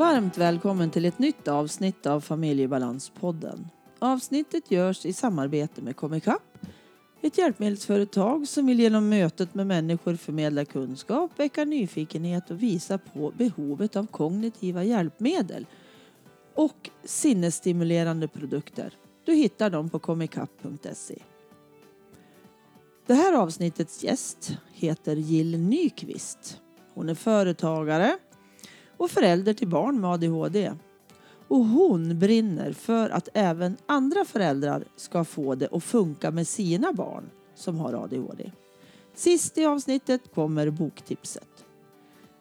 Varmt välkommen till ett nytt avsnitt av Familjebalanspodden. Avsnittet görs i samarbete med Comicap, ett hjälpmedelsföretag som vill genom mötet med människor förmedla kunskap, väcka nyfikenhet och visa på behovet av kognitiva hjälpmedel och sinnesstimulerande produkter. Du hittar dem på comicap.se. Det här avsnittets gäst heter Jill Nyqvist. Hon är företagare och förälder till barn med ADHD. Och hon brinner för att även andra föräldrar ska få det att funka med sina barn som har ADHD. Sist i avsnittet kommer boktipset.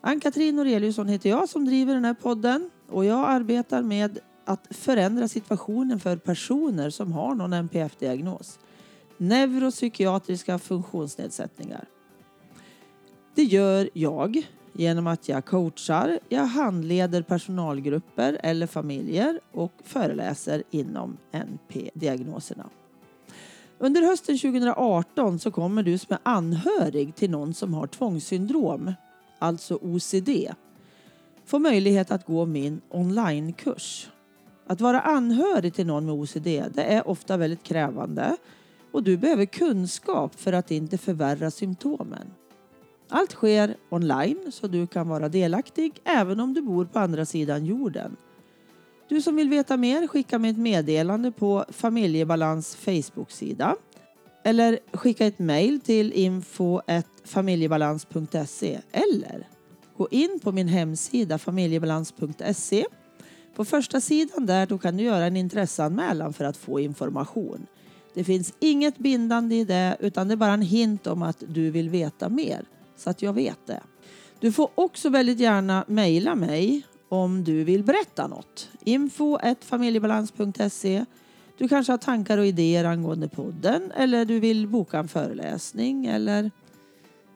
Ann-Katrin Noreliusson heter jag som driver den här podden och jag arbetar med att förändra situationen för personer som har någon NPF-diagnos. Neuropsykiatriska funktionsnedsättningar. Det gör jag genom att jag coachar, jag handleder personalgrupper eller familjer och föreläser inom NP-diagnoserna. Under hösten 2018 så kommer du som är anhörig till någon som har tvångssyndrom, alltså OCD, få möjlighet att gå min onlinekurs. Att vara anhörig till någon med OCD det är ofta väldigt krävande och du behöver kunskap för att inte förvärra symptomen. Allt sker online så du kan vara delaktig även om du bor på andra sidan jorden. Du som vill veta mer skicka mig ett meddelande på Familjebalans Facebook-sida eller skicka ett mejl till info familjebalans.se eller gå in på min hemsida familjebalans.se. På första sidan där då kan du göra en intresseanmälan för att få information. Det finns inget bindande i det utan det är bara en hint om att du vill veta mer så att jag vet det. Du får också väldigt gärna mejla mig om du vill berätta något. Info familjebalans.se Du kanske har tankar och idéer angående podden eller du vill boka en föreläsning eller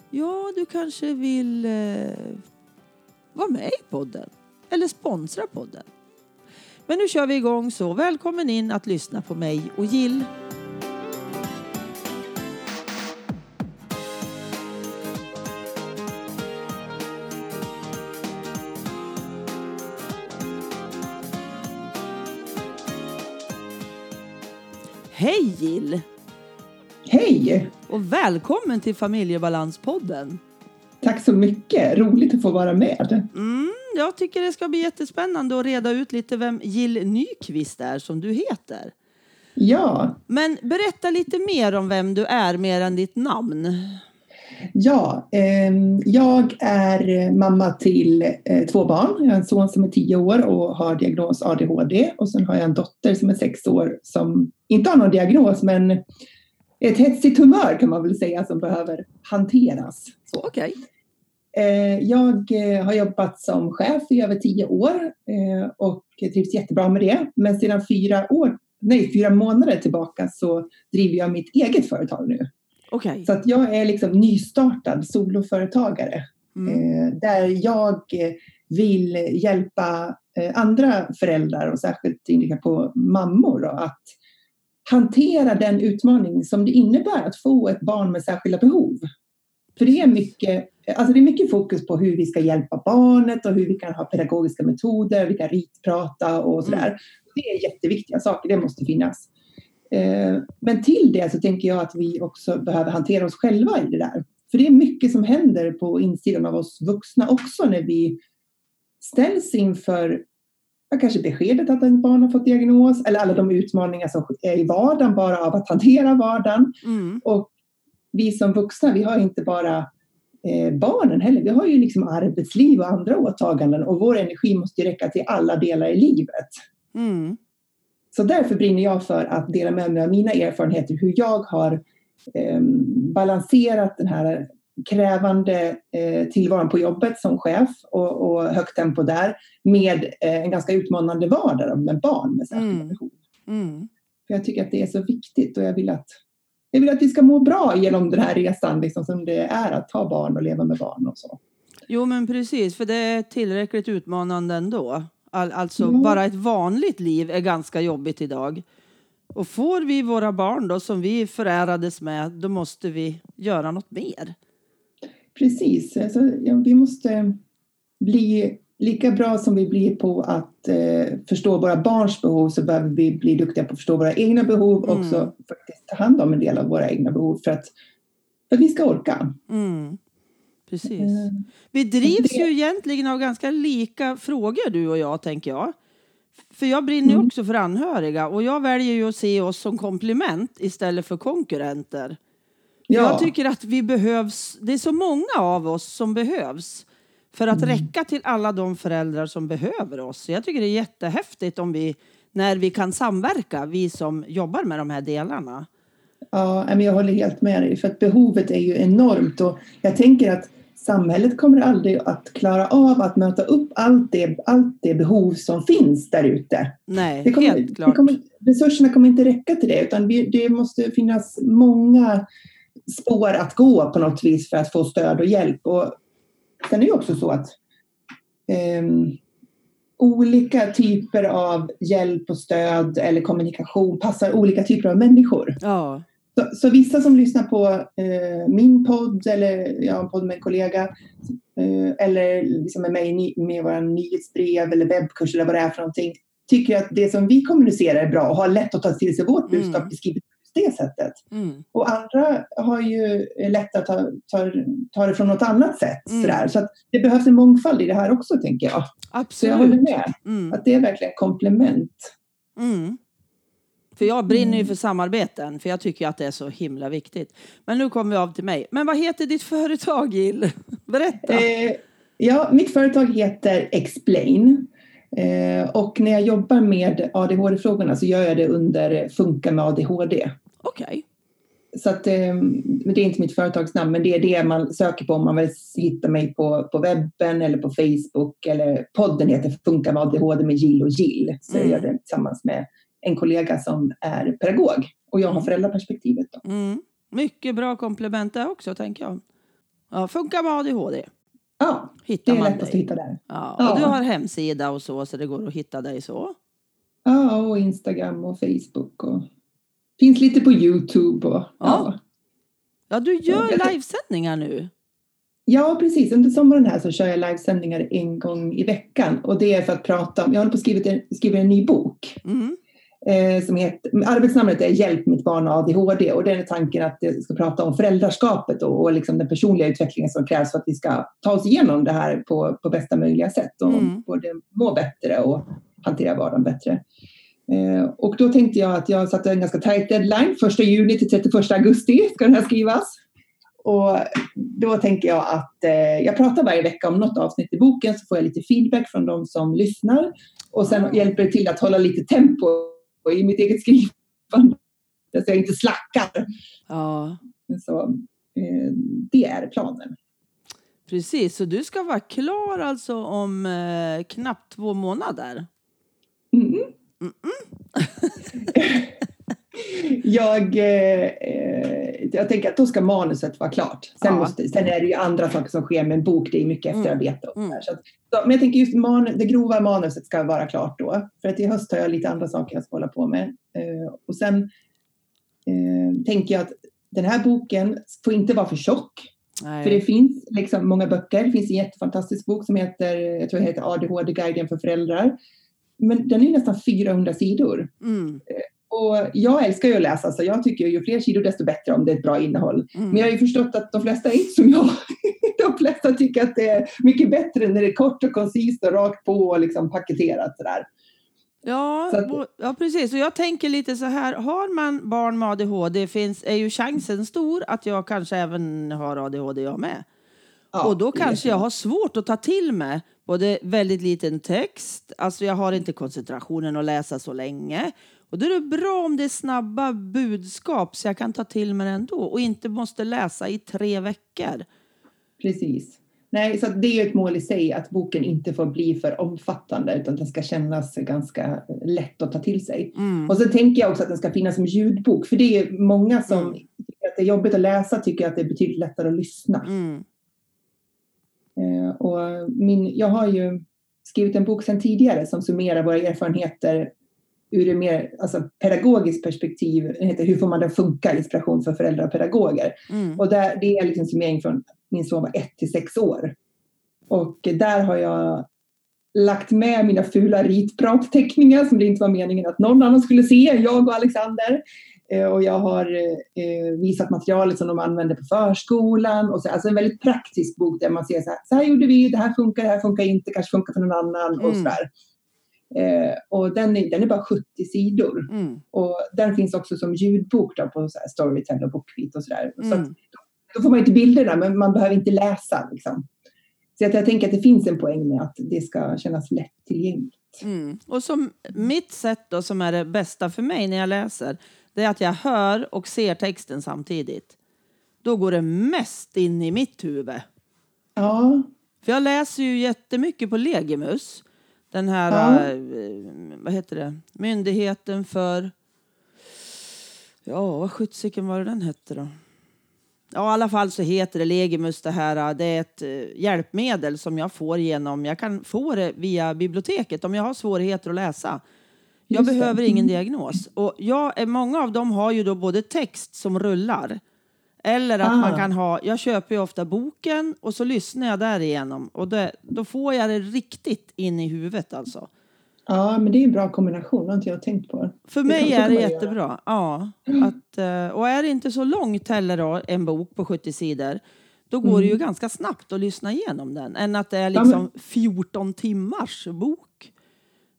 ja, du kanske vill eh, vara med i podden eller sponsra podden. Men nu kör vi igång så välkommen in att lyssna på mig och Jill. Hej Jill! Hej! Och välkommen till Familjebalanspodden. Tack så mycket, roligt att få vara med. Mm, jag tycker det ska bli jättespännande att reda ut lite vem Jill Nyqvist är som du heter. Ja. Men berätta lite mer om vem du är, mer än ditt namn. Ja, eh, jag är mamma till eh, två barn. Jag har en son som är tio år och har diagnos ADHD och sen har jag en dotter som är sex år som inte har någon diagnos men ett hetsigt humör kan man väl säga som behöver hanteras. Okej. Okay. Eh, jag eh, har jobbat som chef i över tio år eh, och trivs jättebra med det. Men sedan fyra, år, nej, fyra månader tillbaka så driver jag mitt eget företag nu. Okay. Så att jag är liksom nystartad soloföretagare. Mm. Där jag vill hjälpa andra föräldrar och särskilt inriktat på mammor då, att hantera den utmaning som det innebär att få ett barn med särskilda behov. För det är mycket, alltså det är mycket fokus på hur vi ska hjälpa barnet och hur vi kan ha pedagogiska metoder, vi kan ritprata och sådär. Mm. Det är jätteviktiga saker, det måste finnas. Eh, men till det så tänker jag att vi också behöver hantera oss själva i det där. För det är mycket som händer på insidan av oss vuxna också när vi ställs inför kanske beskedet att en barn har fått diagnos eller alla de utmaningar som är i vardagen bara av att hantera vardagen. Mm. Och vi som vuxna, vi har inte bara eh, barnen heller, vi har ju liksom arbetsliv och andra åtaganden och vår energi måste räcka till alla delar i livet. Mm. Så därför brinner jag för att dela med mig av mina erfarenheter hur jag har eh, balanserat den här krävande eh, tillvaron på jobbet som chef och, och högt tempo där med eh, en ganska utmanande vardag med barn med särskilda mm. behov. Mm. För jag tycker att det är så viktigt och jag vill att, jag vill att vi ska må bra genom den här resan liksom, som det är att ha barn och leva med barn och så. Jo men precis, för det är tillräckligt utmanande ändå. All, alltså mm. bara ett vanligt liv är ganska jobbigt idag. Och får vi våra barn då som vi förärades med, då måste vi göra något mer. Precis, alltså, ja, vi måste bli lika bra som vi blir på att eh, förstå våra barns behov så behöver vi bli duktiga på att förstå våra egna behov och Mm. också faktiskt ta hand om en del av våra egna behov för att, för att vi ska orka. Mm. Precis. Eh, Vi drivs det- ju egentligen av ganska lika frågor du och jag, tänker jag. För jag brinner ju Mm. också för anhöriga och jag väljer ju att se oss som komplement istället för konkurrenter. Ja, Jag tycker att vi behövs, det är så många av oss som behövs för att Mm. räcka till alla de föräldrar som behöver oss. Jag tycker det är jättehäftigt om vi, när vi kan samverka, vi som jobbar med de här delarna. ja, men jag håller helt med dig för att behovet är ju enormt och jag tänker att samhället kommer aldrig att klara av att möta upp allt det, allt det behov som finns där ute. Nej, Det kommer, helt klart. kommer, resurserna kommer inte räcka till det utan vi, det måste finnas många spår att gå på något vis för att få stöd och hjälp. Och sen är det också så att ehm, olika typer av hjälp och stöd eller kommunikation passar olika typer av människor. Ja, Så, så vissa som lyssnar på eh, min podd eller jag har en podd med en kollega eh, eller liksom med mig i med våra nyhetsbrev eller webbkurs eller vad det är för någonting tycker att det som vi kommunicerar är bra och har lätt att ta till sig vårt budskap Mm. beskrivet på det sättet. mm. Och andra har ju lätt att ta, ta, ta det från något annat sätt. Mm. Sådär. Så det behövs en mångfald i det här också tänker jag. Så jag håller absolut. med. Mm. Att det är verkligen komplement. Mm. För jag brinner ju Mm. för samarbeten, för jag tycker att det är så himla viktigt. Men nu kommer vi av till mig. Men vad heter ditt företag, Jill? Berätta. Eh, ja, mitt företag heter Explain. Eh, och när jag jobbar med ADHD-frågorna så gör jag det under Funka med ADHD. Okej. Så att, eh, det är inte mitt företagsnamn, men det är det man söker på om man vill hitta mig på, på webben eller på Facebook. Eller podden heter Funka med ADHD med Jill och Jill. Så jag Mm. gör det tillsammans med en kollega som är pedagog. Och jag har föräldraperspektivet. Då. Mm. Mycket bra komplement där också, tänker jag. Ja, funkar med ADHD. Ja, det Hittar är man lättast att dig. hitta där. Ja, Ja. och du har hemsida och så, så det går att hitta dig så. Ja, och Instagram och Facebook. Och finns lite på Youtube. Och, ja. Ja, du gör jag- livesändningar nu. ja, precis. Under sommaren här så kör jag livesändningar en gång i veckan. Och det är för att prata om, jag håller på att skriva en, skriva en ny bok. Mm. Eh, som heter, arbetsnamnet är Hjälp mitt barn med ADHD. Och den är tanken att det ska prata om föräldraskapet och, och liksom den personliga utvecklingen som krävs för att vi ska ta oss igenom det här på, på bästa möjliga sätt. Och Mm. både må bättre och hantera vardagen bättre. Eh, och då tänkte jag att jag satte en ganska tight deadline. 1 juni till 31 augusti ska den här skrivas. Och då tänker jag att eh, jag pratar varje vecka om något avsnitt i boken så får jag lite feedback från de som lyssnar. Och sen hjälper det till att hålla lite tempo i mitt eget skrivande. Så jag inte slackar. Ja, Så eh, det är planen. precis. Så du ska vara klar alltså om eh, knappt två månader. Mm. jag, eh, eh, jag tänker att då ska manuset vara klart. Sen, Ja. måste, sen är det ju andra saker som sker med en bok. Det är mycket Mm. efterarbete. Och Mm. så att, så, men jag tänker just man, det grova manuset ska vara klart då. För att i höst har jag lite andra saker jag ska hålla på med. Eh, och sen eh, tänker jag att den här boken får inte vara för tjock. Nej. För det finns liksom många böcker. Det finns en jättefantastisk bok som heter, jag tror det heter ADHD-guiden för föräldrar. Men den är nästan 400 sidor. Mm. Och jag älskar ju att läsa, så jag tycker ju fler sidor desto bättre om det är ett bra innehåll. Mm. Men jag har ju förstått att de flesta är inte som jag. De flesta tycker att det är mycket bättre när det är kort och koncist och rakt på och liksom paketerat sådär. Ja, Så ja, precis. Och jag tänker lite så här, har man barn med ADHD finns, är ju chansen stor att jag kanske även har ADHD jag med. Ja, och då kanske jag har svårt att ta till mig både väldigt liten text, alltså jag har inte koncentrationen att läsa så länge. Och då är det bra om det är snabba budskap så jag kan ta till mig det ändå och inte måste läsa i tre veckor. Precis. Nej, så det är ju ett mål i sig att boken inte får bli för omfattande utan den ska kännas ganska lätt att ta till sig. Mm. Och så tänker jag också att den ska finnas som ljudbok för det är många som Mm. tycker att det är jobbigt att läsa tycker att det är betydligt lättare att lyssna. Mm. Eh, och min, jag har ju skrivit en bok sedan tidigare som summerar våra erfarenheter ur ett mer alltså, pedagogiskt perspektiv. Den heter Hur får man det att funka? Inspiration för föräldrar och pedagoger. Mm. Och där, det är liksom summering från min son var ett till sex år. Och där har jag lagt med mina fula ritpratteckningar som det inte var meningen att någon annan skulle se, jag och Alexander. Eh, och jag har eh, visat materialet som de använder på förskolan. Och så, alltså en väldigt praktisk bok där man ser så här, så här gjorde vi, det här funkar, det här funkar inte, kanske funkar för någon annan och mm. sådär. Eh, och den är, den är bara 70 sidor. Mm. Och den finns också som ljudbok då på så här Storytel och Bookbeat och sådär. Mm. Så att, då får man inte bilderna men man behöver inte läsa. Liksom. Så att jag tänker att det finns en poäng med att det ska kännas lättillgängligt. Mm. Och som mitt sätt då som är det bästa för mig när jag läser det är att jag hör och ser texten samtidigt. Då går det mest in i mitt huvud. Ja. För jag läser ju jättemycket på Legimus. Den här, ja. äh, vad heter det, Myndigheten för... Ja, vad sjuttsiken var det den hette då? Ja, i alla fall så heter det Legimus det här. Det är ett eh, hjälpmedel som jag får genom, jag kan få det via biblioteket om jag har svårigheter att läsa. Jag Just behöver det. ingen mm. diagnos. Och jag, många av dem har ju då både text som rullar eller att ah. man kan ha, jag köper ju ofta boken och så lyssnar jag därigenom och det, då får jag det riktigt in i huvudet alltså. Ja, men det är en bra kombination, det har inte jag tänkt på. För det mig är det jättebra. Ja, att, eh, och är det inte så långt heller då, en bok på 70 sidor, då går mm. det ju mm. ganska snabbt att lyssna igenom den. Än att det är liksom ja, men... 14 timmars bok.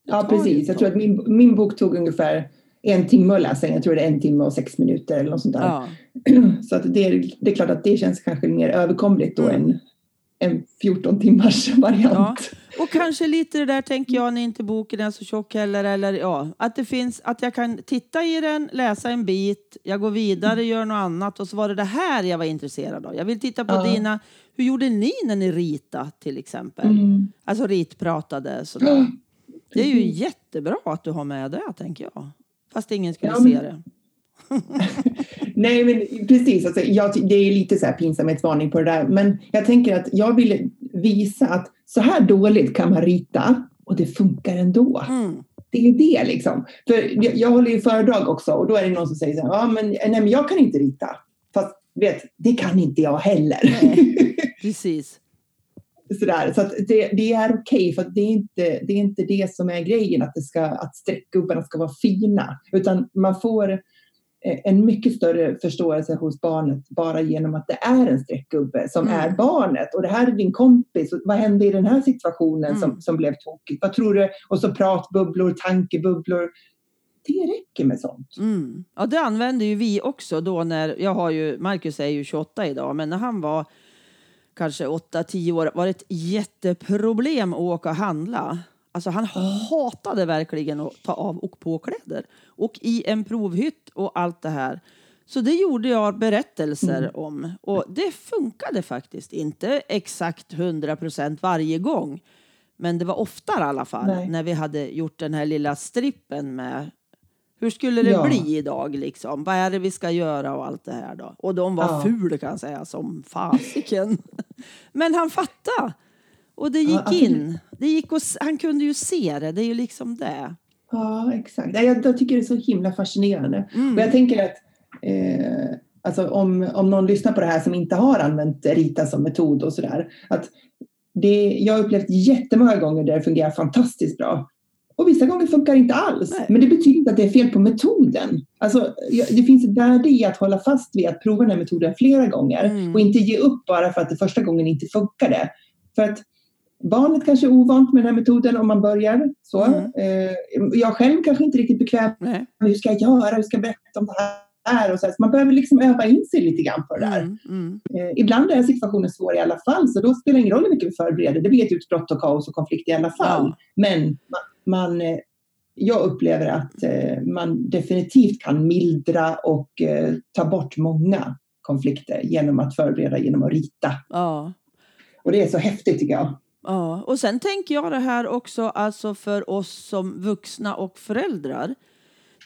ja, precis. Jag tror att min, min bok tog ungefär en timme att läsa Jag tror det är en timme och sex minuter eller något sånt där. Ja. Så att det, är, det är klart att det känns kanske mer överkomligt då mm. än en 14 timmars variant. Ja. Och kanske lite det där tänker jag när inte boken är så tjock heller. Eller, ja, att det finns, att jag kan titta i den, läsa en bit, jag går vidare, mm. gör något annat och så var det det här jag var intresserad av. Jag vill titta på ja. dina, hur gjorde ni när ni ritade till exempel? Mm. Alltså ritpratade sådär. Det är ju jättebra att du har med det tänker jag. Fast ingen skulle ja, men... se det. Nej, men precis. Alltså, jag, det är lite så här pinsamhetsvarning på det där. Men jag tänker att jag vill visa att så här dåligt kan man rita och det funkar ändå. Mm. Det är det liksom. För jag, jag håller ju föredrag också och då är det någon som säger så här, ja men, nej, men jag kan inte rita. Fast vet, det kan inte jag heller. Nej, precis. Sådär, så det, det är okej, okay, för det är, inte, det är inte det som är grejen, att, det ska, att streckgubbarna ska vara fina. Utan man får eh, en mycket större förståelse hos barnet bara genom att det är en streckgubbe som mm. är barnet. Och det här är din kompis. Och vad hände i den här situationen mm. som, som blev tokigt? Vad tror du? Och så pratbubblor, tankebubblor. Det räcker med sånt. Mm. Ja, det använder ju vi också då när, jag har ju, Marcus är ju 28 idag, men när han var kanske 8-10 år var det ett jätteproblem att åka och handla. Alltså han hatade verkligen att ta av och på kläder. Och i en provhytt och allt det här. Så det gjorde jag berättelser mm. om. Och det funkade faktiskt. Inte exakt 100 procent varje gång. Men det var oftare i alla fall. Nej. När vi hade gjort den här lilla strippen med hur skulle det ja. bli idag liksom? Vad är det vi ska göra och allt det här då? Och de var ja. fula kan jag säga som fasiken. Men han fattade. Och det gick ja, in. Det gick och, han kunde ju se det. Det är ju liksom det. Ja, exakt. Jag, jag tycker det är så himla fascinerande. Mm. Och jag tänker att eh, alltså om, om någon lyssnar på det här som inte har använt rita som metod och sådär. Att det, jag har upplevt jättemånga gånger där det fungerar fantastiskt bra. Och vissa gånger funkar det inte alls. Nej. Men det betyder inte att det är fel på metoden. Alltså, det finns ett värde i att hålla fast vid att prova den här metoden flera gånger mm. och inte ge upp bara för att det första gången inte funkade. För att barnet kanske är ovant med den här metoden om man börjar. Så. Mm. Eh, jag själv kanske inte riktigt bekväm med hur ska jag göra, hur ska jag berätta om det här? Och så, man behöver liksom öva in sig lite grann på det där. Mm, mm. Eh, ibland är situationen svår i alla fall, så då spelar det ingen roll hur mycket vi förbereder. Det blir ett utbrott och kaos och konflikt i alla fall. Ja. Men man, eh, jag upplever att eh, man definitivt kan mildra och eh, ta bort många konflikter genom att förbereda, genom att rita. Ja. Och det är så häftigt tycker jag. Ja, och sen tänker jag det här också alltså för oss som vuxna och föräldrar.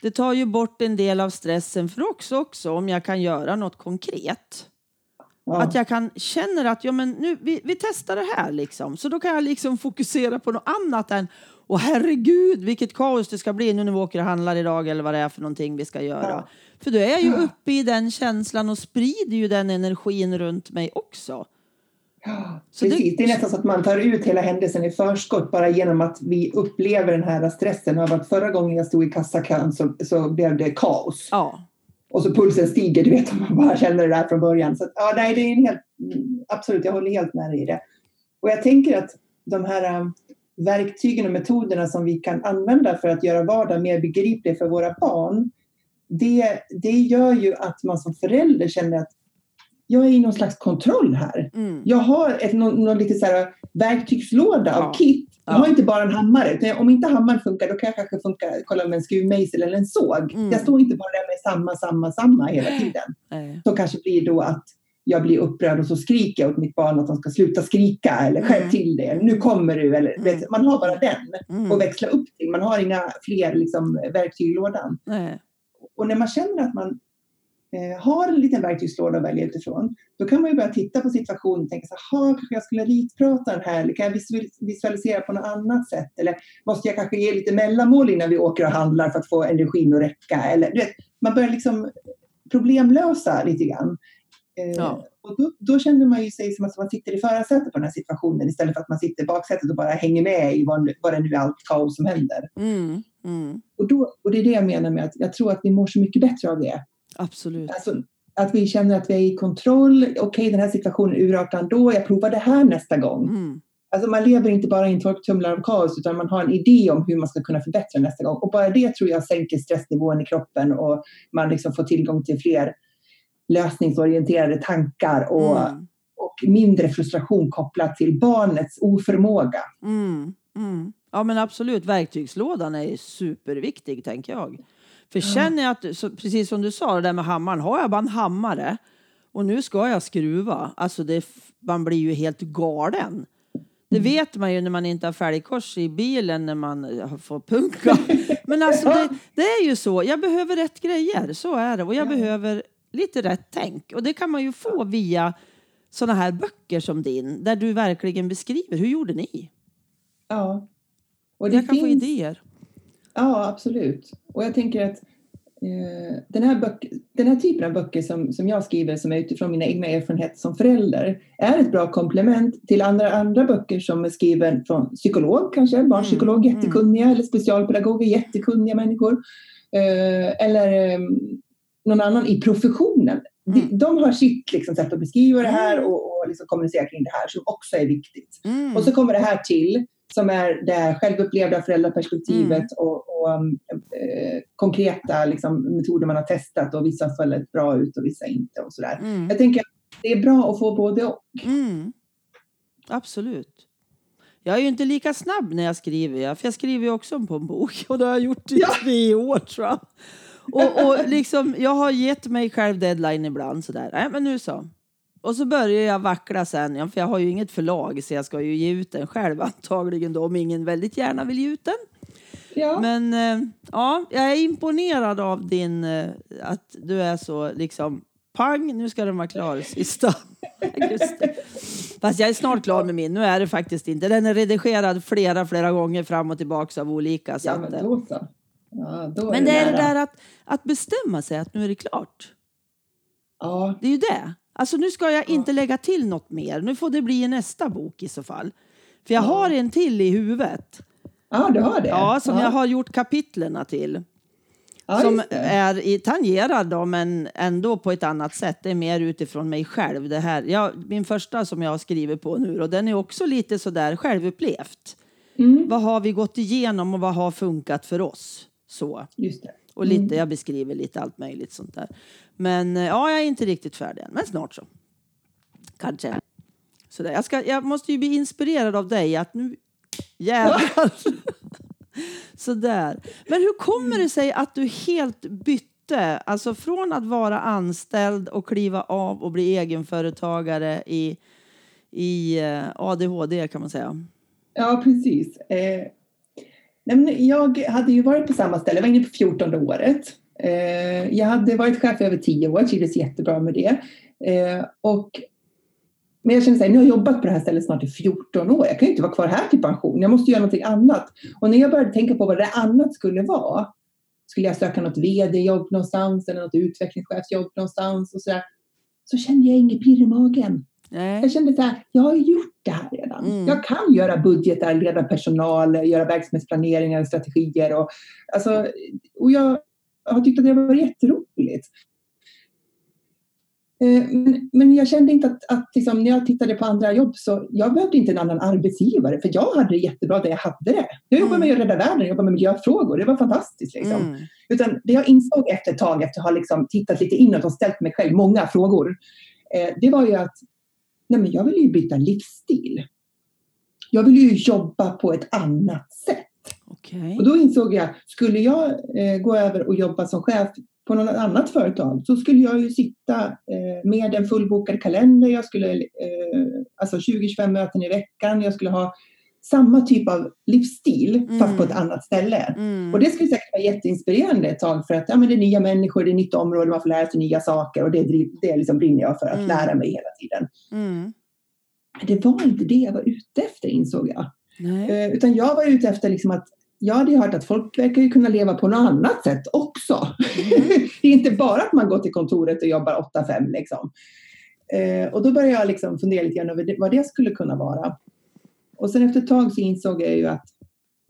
Det tar ju bort en del av stressen för också, också om jag kan göra något konkret. Ja. Att jag kan känner att ja, men nu, vi, vi testar det här liksom. Så då kan jag liksom fokusera på något annat än och herregud vilket kaos det ska bli nu när vi åker och handlar idag eller vad det är för någonting vi ska göra. Ja. För då är ju uppe i den känslan och sprider ju den energin runt mig också. Ja, precis. Det... det... är nästan så att man tar ut hela händelsen i förskott bara genom att vi upplever den här stressen. Av att förra gången jag stod i kassakön så, så blev det kaos. Ja. Och så pulsen stiger, du vet, om man bara känner det där från början. Så ja, nej, det är en helt, absolut, jag håller helt med dig i det. Och jag tänker att de här um, verktygen och metoderna som vi kan använda för att göra vardagen mer begriplig för våra barn, det, det gör ju att man som förälder känner att jag är i någon slags kontroll här. Mm. Jag har ett, någon, någon lite så här verktygslåda ja. av kit. Jag ja. har inte bara en hammare. Utan om inte hammaren funkar, då kan jag kanske funka, kolla med en skruvmejsel eller en såg. Mm. Jag står inte bara där med samma, samma, samma hela tiden. Nej. Som kanske blir då att jag blir upprörd och så skriker jag åt mitt barn att de ska sluta skrika eller skärp mm. till det, nu kommer du. Eller, mm. man har bara den mm. och växla upp till. Man har inga fler liksom, verktyg i lådan. Nej. Och när man känner att man eh, har en liten verktygslåda att välja utifrån, då kan man ju börja titta på situationen och tänka så här, kanske jag skulle ritprata den här, eller kan jag visualisera på något annat sätt? Eller måste jag kanske ge lite mellanmål innan vi åker och handlar för att få energin att räcka? Eller, du vet, man börjar liksom problemlösa lite grann. Eh, ja. Och då, då, känner man ju sig som att man sitter i förarsätet på den här situationen istället för att man sitter i baksätet och bara hänger med i vad, vad det nu är allt kaos som händer. Mm, mm. Och, då, och det är det jag menar med att jag tror att vi mår så mycket bättre av det. Absolut. Alltså, att vi känner att vi är i kontroll. Okej, okay, den här situationen urartar ändå. Jag provar det här nästa gång. Mm. Alltså man lever inte bara i en torktumlare av kaos utan man har en idé om hur man ska kunna förbättra nästa gång. Och bara det tror jag sänker stressnivån i kroppen och man liksom får tillgång till fler lösningsorienterade tankar och, mm. och mindre frustration kopplat till barnets oförmåga. Mm. Mm. Ja men absolut, verktygslådan är superviktig tänker jag. För känner jag att, så, precis som du sa, det där med hammaren, har jag bara en hammare och nu ska jag skruva, alltså det, man blir ju helt galen. Det mm. vet man ju när man inte har fälgkors i bilen när man får punka. Men alltså det, det, är ju så, jag behöver rätt grejer, så är det. Och jag ja. behöver lite rätt tänk. Och det kan man ju få via sådana här böcker som din, där du verkligen beskriver, hur gjorde ni? Ja. Och det jag kan finns... få idéer. Ja, absolut. Och jag tänker att eh, den, här böck, den här typen av böcker som, som jag skriver, som är utifrån mina egna erfarenheter som förälder, är ett bra komplement till andra, andra böcker som är skriven från psykolog kanske, barnpsykolog, mm, jättekunniga, mm. eller specialpedagoger, jättekunniga människor. Eh, eller eh, någon annan i professionen. Mm. De, de, har sitt liksom, sätt att beskriva det här mm. och, och liksom kommunicera kring det här som också är viktigt. Mm. Och så kommer det här till som är det självupplevda föräldraperspektivet mm. och, och um, eh, konkreta liksom, metoder man har testat och vissa har fallit bra ut och vissa inte och sådär. Mm. Jag tänker att det är bra att få både och. Mm. Absolut. Jag är ju inte lika snabb när jag skriver, för jag skriver ju också på en bok och det har jag gjort i ja. tre år tror jag. Och, och liksom, jag har gett mig själv deadline ibland sådär. Nej, men nu så. Och så börjar jag vackla sen, för jag har ju inget förlag så jag ska ju ge ut den själv antagligen då om ingen väldigt gärna vill ge ut den. Ja. Men äh, ja, jag är imponerad av din, äh, att du är så liksom pang, nu ska den vara klar sista. Fast jag är snart klar med min. Nu är det faktiskt inte. Den är redigerad flera, flera gånger fram och tillbaka av olika. Ja, men då så. Ja, men det, är det där att, att bestämma sig att nu är det klart. Ja. Det är ju det. Alltså nu ska jag inte lägga till något mer. Nu får det bli nästa bok i så fall. För jag ja. har en till i huvudet. Ja, du har det? Ja, som ja. jag har gjort kapitlerna till. Ja, som är i, tangerad då, men ändå på ett annat sätt. Det är mer utifrån mig själv. Det här. Jag, min första som jag skriver på nu och den är också lite sådär självupplevt. Mm. Vad har vi gått igenom och vad har funkat för oss? Så. Just det. Och lite, mm. jag beskriver lite allt möjligt sånt där. Men eh, ja, jag är inte riktigt färdig än, men snart så. Kanske. Sådär. Jag, ska, jag måste ju bli inspirerad av dig att nu jävlar. Sådär. Men hur kommer det sig att du helt bytte, alltså från att vara anställd och kliva av och bli egenföretagare i, i eh, ADHD kan man säga? Ja, precis. Eh, jag hade ju varit på samma ställe, jag var inne på 14 året. Eh, jag hade varit chef i över 10 år, trivdes jättebra med det. Eh, och, men jag kände att nu har jag jobbat på det här stället snart i 14 år. Jag kan ju inte vara kvar här till pension. Jag måste göra någonting annat. Och när jag började tänka på vad det annat skulle vara. Skulle jag söka något vd-jobb någonstans eller något utvecklingschefsjobb någonstans och sådär, Så kände jag inget pirr i magen. Nej. Jag kände så här, jag har gjort det här redan. Mm. Jag kan göra budgetar, leda personal, göra verksamhetsplaneringar, strategier och, alltså, och jag har tyckt att det har varit jätteroligt. Eh, Men, men jag kände inte att, att liksom, när jag tittade på andra jobb så jag behövde inte en annan arbetsgivare för jag hade det jättebra där jag hade det. Jag jobbade med att rädda världen, jag jobbade med miljöfrågor, det var fantastiskt. Liksom. Mm. Utan det jag insåg efter ett tag, efter att ha liksom tittat lite inåt och ställt mig själv många frågor, eh, det var ju att nej men jag vill ju byta livsstil. Jag vill ju jobba på ett annat sätt. Okej. Och då insåg jag, skulle jag eh, gå över och jobba som chef på något annat företag så skulle jag ju sitta eh, med en fullbokad kalender. Jag skulle, eh, alltså 20-25 möten i veckan. Jag skulle ha samma typ av livsstil fast på ett annat ställe. Mm. Och det skulle säkert vara jätteinspirerande ett tag för att ja, men det är nya människor, det är nytt område, man får lära sig nya saker och det, det liksom brinner jag för att Mm. lära mig hela tiden. Mm. Men det var inte det jag var ute efter insåg jag. Eh, utan jag var ute efter liksom att jag hade hört att folk verkar ju kunna leva på något annat sätt också. Mm. det är inte bara att man går till kontoret och jobbar 8-5 liksom. Eh, och då började jag liksom fundera lite grann över det, vad det skulle kunna vara. Och sen efter ett tag så insåg jag ju att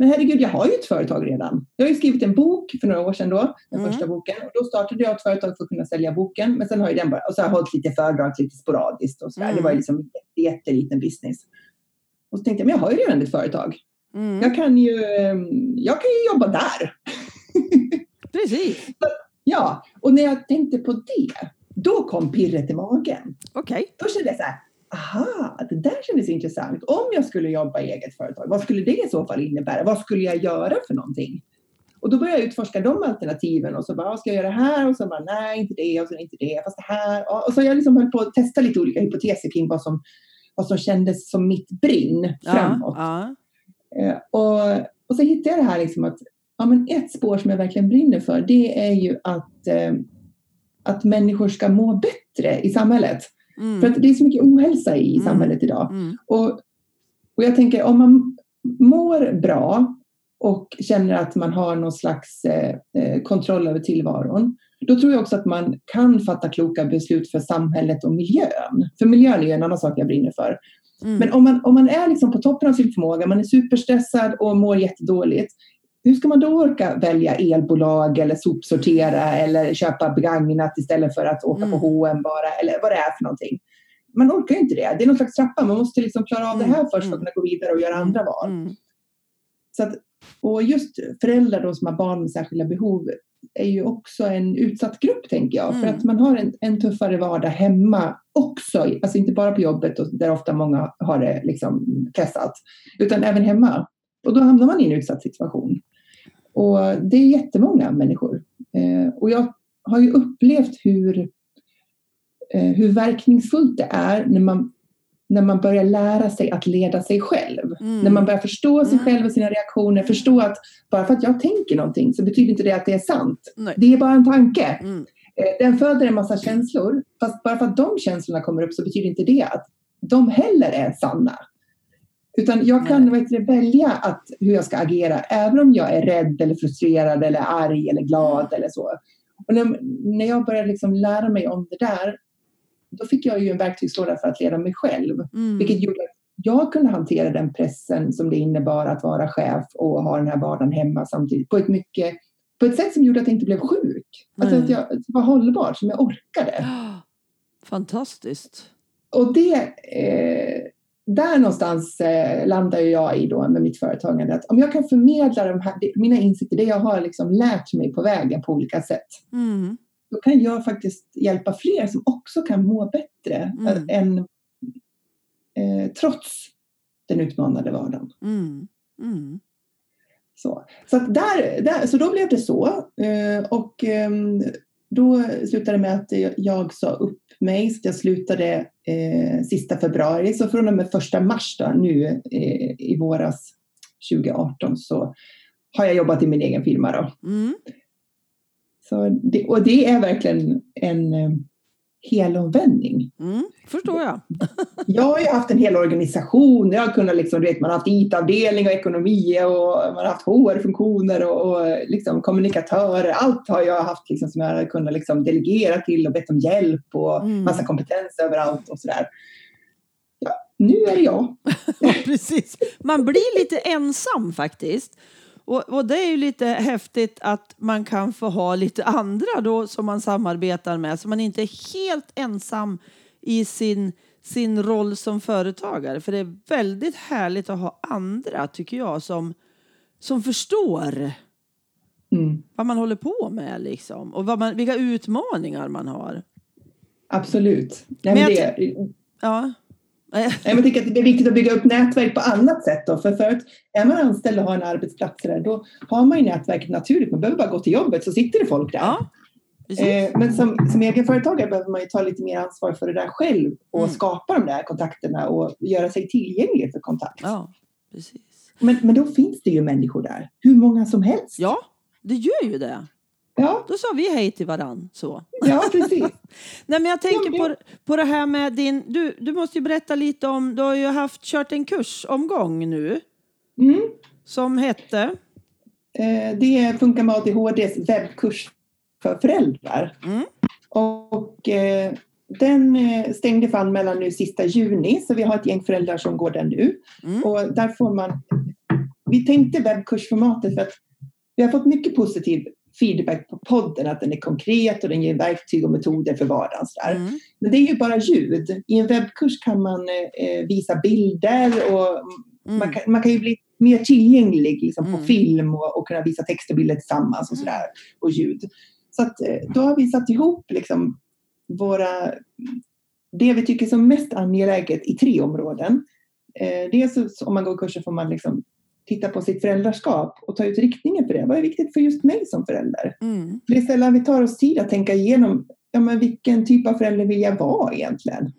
men herregud, jag har ju ett företag redan. Jag har ju skrivit en bok för några år sedan då, den Mm. första boken. Och då startade jag ett företag för att kunna sälja boken. Men sen har ju den bara, och så har jag hållit lite föredrag lite sporadiskt och sådär. Mm. Det var ju liksom en jätte- jätteliten business. Och så tänkte jag, men jag har ju redan ett företag. Mm. Jag kan ju, eh, jag kan ju jobba där. Precis. Ja, och när jag tänkte på det, då kom pirret i magen. Okej. Då kände jag så här, aha, det där kändes intressant. Om jag skulle jobba i eget företag, vad skulle det i så fall innebära? Vad skulle jag göra för någonting? Och då började jag utforska de alternativen och så bara, vad ska jag göra här? Och så bara, nej, inte det och så inte det, fast det här. Ja, Och så jag liksom höll på att testa lite olika hypoteser kring vad som, vad som kändes som mitt brinn framåt. Ja. Eh, och, och så hittade jag det här liksom att ja, men ett spår som jag verkligen brinner för det är ju att, eh, att människor ska må bättre i samhället. Mm. För att det är så mycket ohälsa i Mm. samhället idag. Mm. Och, och jag tänker om man mår bra och känner att man har någon slags eh, eh, kontroll över tillvaron. Då tror jag också att man kan fatta kloka beslut för samhället och miljön. För miljön är ju en annan sak jag brinner för. Mm. Men om man, om man är liksom på toppen av sin förmåga, man är superstressad och mår jättedåligt. Hur ska man då orka välja elbolag eller sopsortera eller köpa begagnat istället för att åka Mm. på H&M bara eller vad det är för någonting. Man orkar ju inte det. Det är någon slags trappa. Man måste liksom klara av det här Mm. först för att kunna gå vidare och göra andra val. Mm. Så att, och just föräldrar då som har barn med särskilda behov är ju också en utsatt grupp tänker jag. För Mm. att man har en, en tuffare vardag hemma också. Alltså inte bara på jobbet och där ofta många har det liksom pressat. Utan även hemma. Och då hamnar man i en utsatt situation. Och det är jättemånga människor. Eh, och jag har ju upplevt hur, eh, hur verkningsfullt det är när man, när man börjar lära sig att leda sig själv. Mm. När man börjar förstå sig Mm. själv och sina reaktioner, förstå att bara för att jag tänker någonting så betyder inte det att det är sant. Nej. Det är bara en tanke. Mm. Eh, Den föder en massa känslor, fast bara för att de känslorna kommer upp så betyder inte det att de heller är sanna. Utan jag kan heter det, välja att, hur jag ska agera, även om jag är rädd eller frustrerad eller arg eller glad eller så. Och när, när jag började liksom lära mig om det där, då fick jag ju en verktygslåda för att leda mig själv. Mm. Vilket gjorde att jag kunde hantera den pressen som det innebar att vara chef och ha den här vardagen hemma samtidigt på ett, mycket, på ett sätt som gjorde att jag inte blev sjuk. Alltså Nej. att jag att det var hållbart, som jag orkade. Fantastiskt. Och det, eh, där någonstans eh, landar jag i då med mitt företagande. Att om jag kan förmedla de här, mina insikter, det jag har liksom lärt mig på vägen på olika sätt. Mm. Då kan jag faktiskt hjälpa fler som också kan må bättre Mm. än, eh, trots den utmanande vardagen. Mm. Mm. Så, så, där, där, så då blev det så. Eh, och ehm, då slutade det med att jag- sa upp mig. Så jag slutade eh, sista februari. Så från och med första mars då, nu eh, i våras 2018 så har jag jobbat i min egen firma. Då. Mm. Så det, och det är verkligen en eh, helomvändning. Mm. Förstår jag. Jag har ju haft en hel organisation. Jag har kunnat liksom, vet, man har haft IT-avdelning och ekonomi och man har haft HR-funktioner och, och liksom kommunikatörer. Allt har jag haft liksom, som jag har kunnat liksom delegera till och bett om hjälp och Mm. massa kompetens överallt och sådär. nu är det jag. ja, precis. Man blir lite ensam faktiskt. Och, och, det är ju lite häftigt att man kan få ha lite andra då som man samarbetar med så man inte är helt ensam i sin, sin roll som företagare. För det är väldigt härligt att ha andra, tycker jag, som, som förstår mm. vad man håller på med liksom, och vad man, vilka utmaningar man har. Absolut. Nej, men det, ja. Jag tycker att det är viktigt att bygga upp nätverk på annat sätt. Då. För förut, är man anställd och har en arbetsplats där, då har man ju nätverket naturligt. Man behöver bara gå till jobbet så sitter det folk där. Ja, eh, men som, som egenföretagare behöver man ju ta lite mer ansvar för det där själv och mm. skapa de där kontakterna och göra sig tillgänglig för kontakt. Ja, precis. Men, men då finns det ju människor där, hur många som helst. Ja, det gör ju det. Ja. Då sa vi hej till varann. Så. Ja, precis. Nej, men jag tänker ja, men... På, på det här med din... Du, du måste ju berätta lite om... Du har ju haft, kört en kursomgång nu. Mm. Som hette? Eh, det funkar med ADHDs webbkurs för föräldrar. Mm. Och eh, den eh, stängde för anmälan nu sista juni, så vi har ett gäng föräldrar som går den nu. Mm. Och där får man... Vi tänkte webbkursformatet för att vi har fått mycket positiv feedback på podden, att den är konkret och den ger verktyg och metoder för vardagen. Mm. Men det är ju bara ljud. I en webbkurs kan man eh, visa bilder och mm. man, kan, man kan ju bli mer tillgänglig liksom, mm. på film och, och, kunna visa text och bilder tillsammans och mm. sådär, och ljud. Så att, eh, då har vi satt ihop liksom, våra, det vi tycker som mest angeläget i tre områden. Eh, dels om man går kurser får man liksom titta på sitt föräldraskap och ta ut riktningen för det. Vad är viktigt för just mig som förälder? Mm. Det är sällan vi tar oss tid att tänka igenom ja, men vilken typ av förälder vill jag vara egentligen?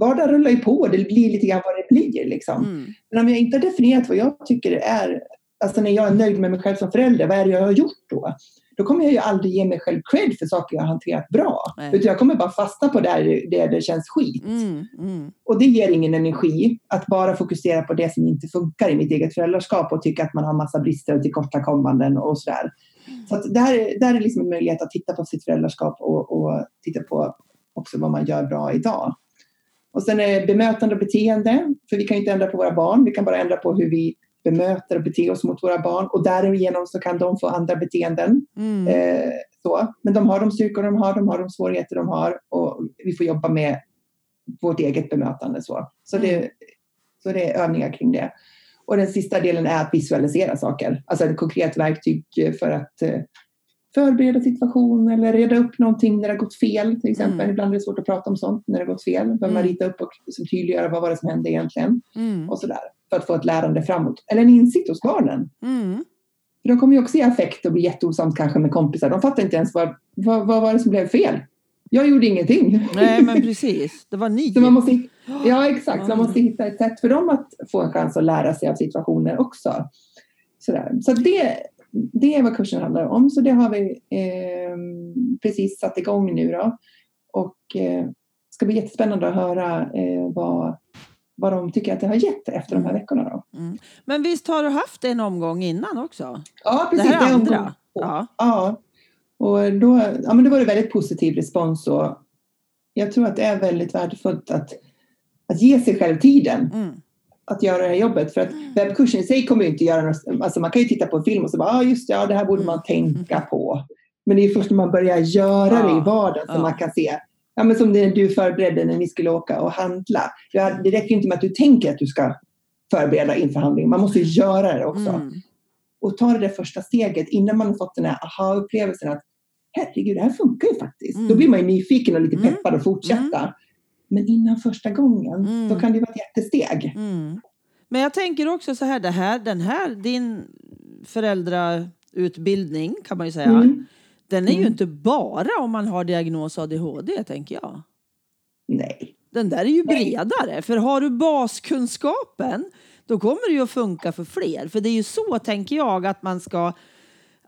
Vardagen rullar ju på, det blir lite grann vad det blir. Liksom. Mm. Men om jag inte har definierat vad jag tycker är, alltså när jag är nöjd med mig själv som förälder, vad är det jag har gjort då? Då kommer jag ju aldrig ge mig själv cred för saker jag har hanterat bra. Nej. Utan jag kommer bara fastna på där det, det känns skit. Mm, mm. Och det ger ingen energi att bara fokusera på det som inte funkar i mitt eget föräldraskap och tycka att man har massa brister och tillkortakommanden och sådär. Så att där, där är liksom en möjlighet att titta på sitt föräldraskap och, och titta på också vad man gör bra idag. Och sen är bemötande och beteende, för vi kan ju inte ändra på våra barn, vi kan bara ändra på hur vi bemöter och beter oss mot våra barn och därigenom så kan de få andra beteenden. Mm. Eh, så. Men de har de styrkor de har, de har de svårigheter de har och vi får jobba med vårt eget bemötande. Så, så, det, mm. så det är övningar kring det. Och den sista delen är att visualisera saker, alltså ett konkret verktyg för att eh, förbereda situation eller reda upp någonting när det har gått fel till exempel. Mm. Ibland är det svårt att prata om sånt när det har gått fel. Behöver mm. man rita upp och liksom tydliggöra vad var det som hände egentligen. Mm. Och sådär. För att få ett lärande framåt. Eller en insikt hos barnen. Mm. För de kommer ju också i affekt och bli jätteosams kanske med kompisar. De fattar inte ens vad, vad, vad var det som blev fel. Jag gjorde ingenting. Nej men precis, det var ni. Så man måste, ja exakt, så man måste hitta ett sätt för dem att få en chans att lära sig av situationer också. Sådär. Så det, det är vad kursen handlar om. Så det har vi eh, precis satt igång nu då. Och eh, ska bli jättespännande att höra eh, vad, vad de tycker att det har gett efter de här mm. veckorna. Då. Mm. Men visst har du haft en omgång innan också? Ja, precis. Det här andra? Ja. ja. Och då, ja, men då var det väldigt positiv respons. Och jag tror att det är väldigt värdefullt att, att ge sig själv tiden. Mm att göra det här jobbet. För att mm. webbkursen i sig kommer ju inte göra något, alltså man kan ju titta på en film och så bara, ah, just det, ja, det här borde man mm. tänka på. Men det är först när man börjar göra det i vardagen som man kan se. Ja, men som det du förberedde när ni skulle åka och handla. Det räcker inte med att du tänker att du ska förbereda inför handlingen. Man måste göra det också. Mm. Och ta det där första steget innan man har fått den här aha-upplevelsen att herregud, det här funkar ju faktiskt. Mm. Då blir man ju nyfiken och lite mm. peppad att fortsätta. Mm. Men innan första gången, mm. då kan det vara ett jättesteg. Mm. Men jag tänker också så här, det här, den här, din föräldrautbildning kan man ju säga, mm. Den är ju mm. inte bara om man har diagnos ADHD, tänker jag. Nej. Den där är ju bredare, Nej. för har du baskunskapen, då kommer det ju att funka för fler. För det är ju så, tänker jag, att man ska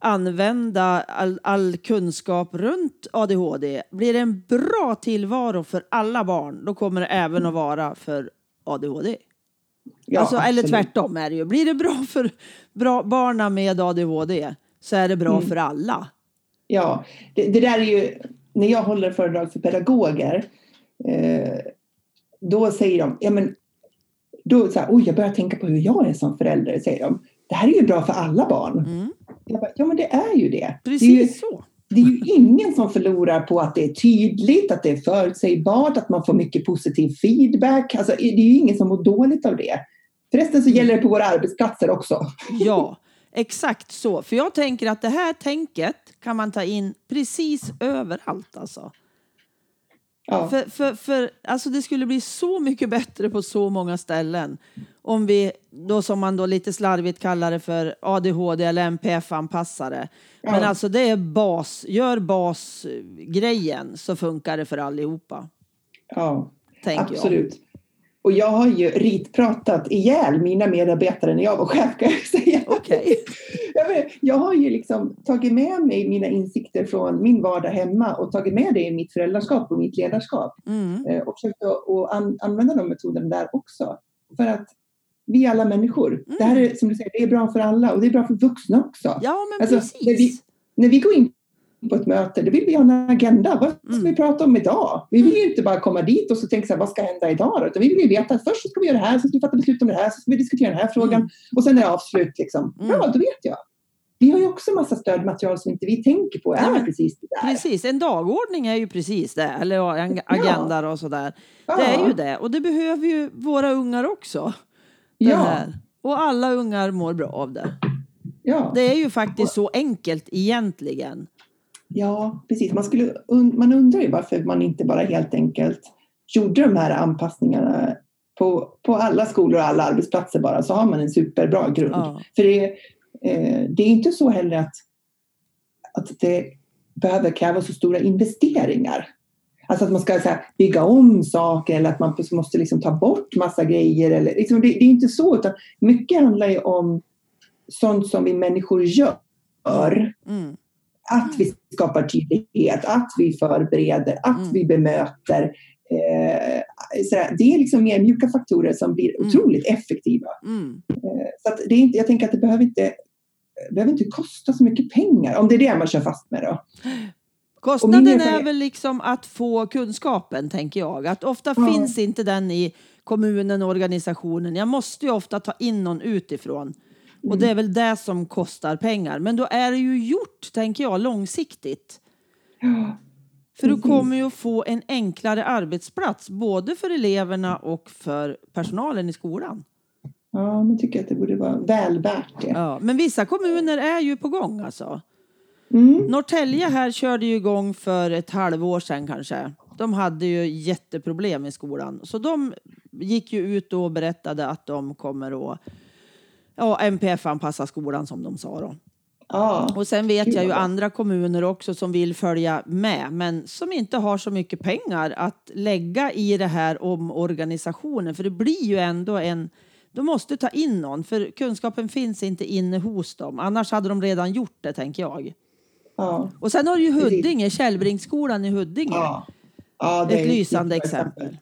använda all, all, kunskap runt ADHD. Blir det en bra tillvaro för alla barn, då kommer det även att vara för ADHD. Ja, alltså, eller tvärtom är det ju. Blir det bra för bra barnen med ADHD så är det bra mm. för alla. Ja, det, det, där är ju, när jag håller föredrag för pedagoger, eh, då säger de, ja men då så här, oj, jag börjar tänka på hur jag är som förälder, säger de. Det här är ju bra för alla barn. Mm. Jag bara, ja, men det är ju det. Precis det är ju, så. det är ju ingen som förlorar på att det är tydligt, att det är förutsägbart, att man får mycket positiv feedback. Alltså, det är ju ingen som mår dåligt av det. Förresten så gäller det på våra arbetsplatser också. Ja, exakt så. För jag tänker att det här tänket kan man ta in precis överallt alltså. Ja, För, för, för alltså det skulle bli så mycket bättre på så många ställen om vi, då som man då lite slarvigt kallar det för ADHD eller NPF-anpassare. Men Ja. alltså det är bas, gör basgrejen så funkar det för allihopa. ja Tänker jag. Och jag har ju ritpratat ihjäl mina medarbetare när jag var chef kan jag säga. Okej. Jag, har ju liksom tagit med mig mina insikter från min vardag hemma och tagit med det i mitt föräldraskap och mitt ledarskap. Mm. Eh, och försökt att, att an, använda de metoderna där också. För att vi är alla människor. Det här är som du säger, det är bra för alla och det är bra för vuxna också. Ja, men Alltså, när precis. vi- När vi går in på ett möte, då vill vi ha en agenda. Vad ska Mm. vi prata om idag? Vi vill ju inte bara komma dit och så tänka så här, vad ska hända idag? då? Utan vi vill ju veta att först så ska vi göra det här, så ska vi fatta beslut om det här, så ska vi diskutera den här frågan Mm. och sen är det avslut. Liksom. Mm. Ja, då vet jag. Vi har ju också massa stödmaterial som inte vi tänker på är men precis det där. Precis, en dagordning är ju precis det, eller en agenda och sådär. Ja. Det är ju det, och det behöver ju våra ungar också. Ja, här. Och alla ungar mår bra av det. ja. Det är ju faktiskt så enkelt egentligen. Ja, precis. Man, skulle, man undrar ju varför man inte bara helt enkelt gjorde de här anpassningarna på, på alla skolor och alla arbetsplatser bara, så har man en superbra grund. Ja. För det, eh, det är inte så heller att, att det behöver kräva så stora investeringar. Alltså att man ska här, bygga om saker eller att man måste liksom ta bort massa grejer. Eller, liksom, det, det är inte så, utan mycket handlar ju om sånt som vi människor gör Mm. Att vi skapar tydlighet, att vi förbereder, att Mm. vi bemöter. Eh, sådär. Det är liksom mer mjuka faktorer som blir Mm. otroligt effektiva. Mm. Eh, så det är inte, jag tänker att det behöver inte, behöver inte kosta så mycket pengar, om det är det man kör fast med då. Kostnaden är väl liksom att få kunskapen, tänker jag. Att ofta Ja. finns inte den i kommunen och organisationen. Jag måste ju ofta ta in någon utifrån. Och Mm. det är väl det som kostar pengar. Men då är det ju gjort, tänker jag, långsiktigt. Ja, För du kommer ju att få en enklare arbetsplats, både för eleverna och för personalen i skolan. ja man tycker att det borde vara väl värt det. Ja, men vissa kommuner är ju på gång alltså. Mm. Norrtälje här körde ju igång för ett halvår sedan kanske. De hade ju jätteproblem i skolan. Så de gick ju ut och berättade att de kommer att ja, NPF-anpassa skolan som de sa då. Ja, Och sen vet jag ju andra kommuner också som vill följa med men som inte har så mycket pengar att lägga i det här om organisationen. För det blir ju ändå en... De måste ta in någon för kunskapen finns inte inne hos dem. Annars hade de redan gjort det tänker jag. ja, Och sen har du ju. Huddinge, Källbringsskolan i Huddinge. är Ett lysande exempel.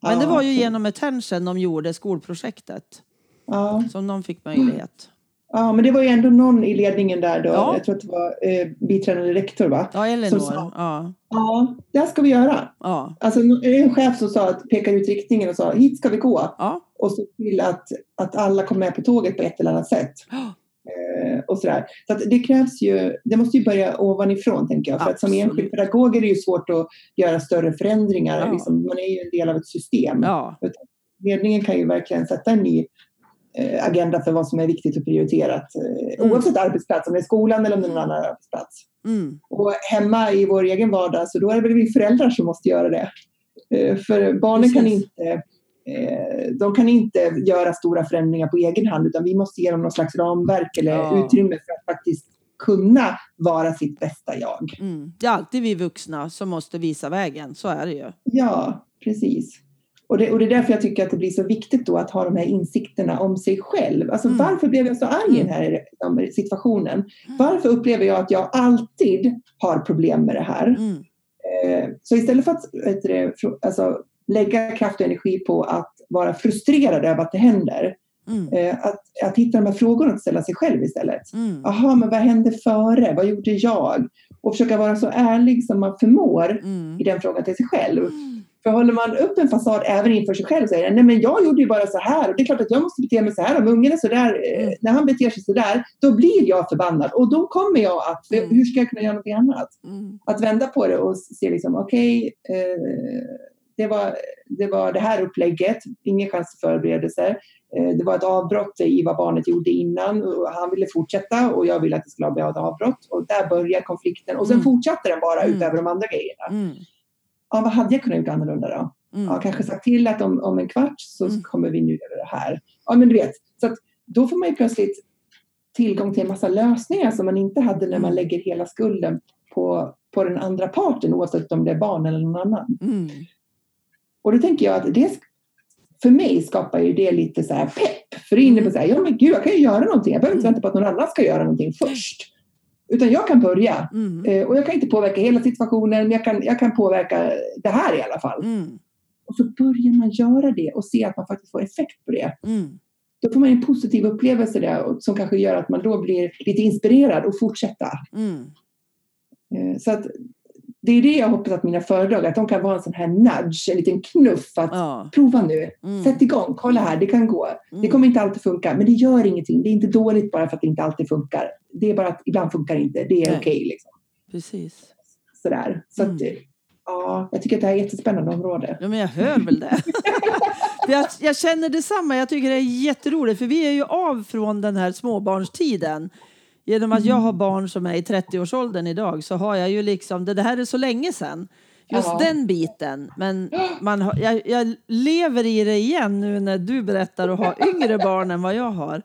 Men det var ju genom Attention de gjorde skolprojektet Ja. som de fick möjlighet. ja, men det var ju ändå någon i ledningen där då, Ja. jag tror att det var eh, biträdande rektor va? Ja, Elinor. sa- Ja, Ja, det här ska vi göra. ja, Alltså en chef som sa att pekade ut riktningen och sa hit ska vi gå ja. och så till att, att alla kommer med på tåget på ett eller annat sätt. Ja. Eh, och sådär. Så att det krävs ju, det måste ju börja ovanifrån tänker jag. För att som Absolut. enskild pedagog är det ju svårt att göra större förändringar. Ja. Liksom, man är ju en del av ett system. ja. Ledningen kan ju verkligen sätta en ny agenda för vad som är viktigt och prioriterat. Eh, Mm. Oavsett arbetsplats, om det är skolan eller om det är någon annan arbetsplats. Mm. Och hemma i vår egen vardag, så då är det väl vi föräldrar som måste göra det. Eh, För barnen kan Precis. inte, eh, de kan inte göra stora förändringar på egen hand, utan vi måste ge dem någon slags ramverk eller Ja. utrymme för att faktiskt kunna vara sitt bästa jag. Mm. Det är alltid vi vuxna som måste visa vägen. Så är det ju. Ja, precis. Och det, och det är därför jag tycker att det blir så viktigt då att ha de här insikterna om sig själv. Alltså Mm. varför blev jag så arg i den här situationen? Varför upplever jag att jag alltid har problem med det här? Mm. Eh, Så istället för att du, alltså, lägga kraft och energi på att vara frustrerad över att det händer, Mm. eh, att, att hitta de här frågorna och ställa sig själv istället. Mm. Jaha, men vad hände före? Vad gjorde jag? Och försöka vara så ärlig som man förmår Mm. i den frågan till sig själv. För håller man upp en fasad även inför sig själv och säger nej men jag gjorde ju bara så här och det är klart att jag måste bete mig så här. Om ungen är så där, eh, Mm. när han beter sig så där, då blir jag förbannad och då kommer jag att, Mm. hur ska jag kunna göra någonting annat? Mm. Att vända på det och se liksom, okej, eh, det, var, det var det här upplägget, ingen chans till förberedelser. Eh, det var ett avbrott i vad barnet gjorde innan och han ville fortsätta och jag ville att det skulle bli ett avbrott och där börjar konflikten och sen Mm. fortsatte den bara Mm. utöver de andra grejerna. Mm. Ja, vad hade jag kunnat gjort annorlunda då? Mm. Ja, kanske sagt till att om, om en kvart så Mm. kommer vi nu göra det här. Ja, men du vet, så att då får man ju plötsligt tillgång till en massa lösningar som man inte hade när man Mm. lägger hela skulden på, på den andra parten oavsett om det är barn eller någon annan. Mm. Och då tänker jag att det för mig skapar ju det lite så här pepp. För det innebär så här, ja men gud jag kan ju göra någonting. Jag behöver inte Mm. vänta på att någon annan ska göra någonting först. Utan jag kan börja. Mm. Eh, Och jag kan inte påverka hela situationen, men jag kan, jag kan påverka det här i alla fall. Mm. Och så börjar man göra det och se att man faktiskt får effekt på det. Mm. Då får man en positiv upplevelse där som kanske gör att man då blir lite inspirerad och fortsätta. Mm. Eh, Så att det är det jag hoppas att mina föredrag, att de kan vara en sån här nudge, en liten knuff att Ja. prova nu, Mm. sätt igång, kolla här, det kan gå. Det Mm. kommer inte alltid funka, men det gör ingenting. Det är inte dåligt bara för att det inte alltid funkar. Det är bara att ibland funkar det inte, det är okej. liksom. Precis. Sådär. Så att, Mm. ja, jag tycker att det här är ett jättespännande område. Ja, men jag hör väl det. Jag, jag känner detsamma. Jag tycker det är jätteroligt. För vi är ju av från den här småbarnstiden. Genom att jag har barn som är i 30-årsåldern idag så har jag ju liksom, det, det här är så länge sedan. Just Ja. den biten. Men man har, jag, jag lever i det igen nu när du berättar och har yngre barn än vad jag har.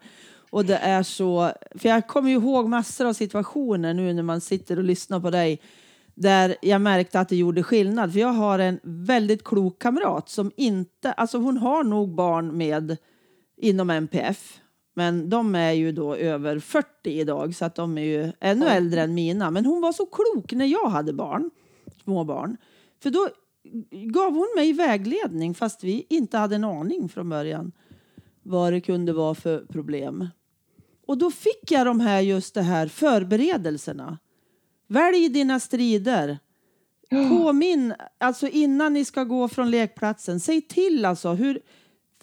Och det är så, för jag kommer ju ihåg massor av situationer nu när man sitter och lyssnar på dig där jag märkte att det gjorde skillnad. För jag har en väldigt klok kamrat som inte, alltså hon har nog barn med inom MPF. Men de är ju då över 40 idag så att de är ju ännu äldre än mina. Men hon var så klok när jag hade barn, små barn. För då gav hon mig vägledning fast vi inte hade en aning från början vad det kunde vara för problem. Och då fick jag de här just det här förberedelserna. Välj dina strider. Påminn, alltså innan ni ska gå från lekplatsen, säg till alltså hur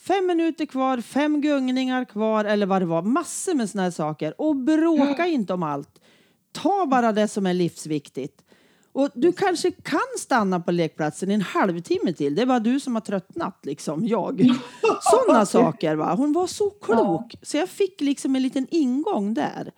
fem minuter kvar, fem gungningar kvar eller vad det var. Massor med såna här saker. Och bråka inte om allt. Ta bara det som är livsviktigt. Och du kanske kan stanna på lekplatsen en halvtimme till. Det bara du som har tröttnat, liksom. Jag. Sådana saker. Va? Hon var så klok. Så jag fick liksom en liten ingång där.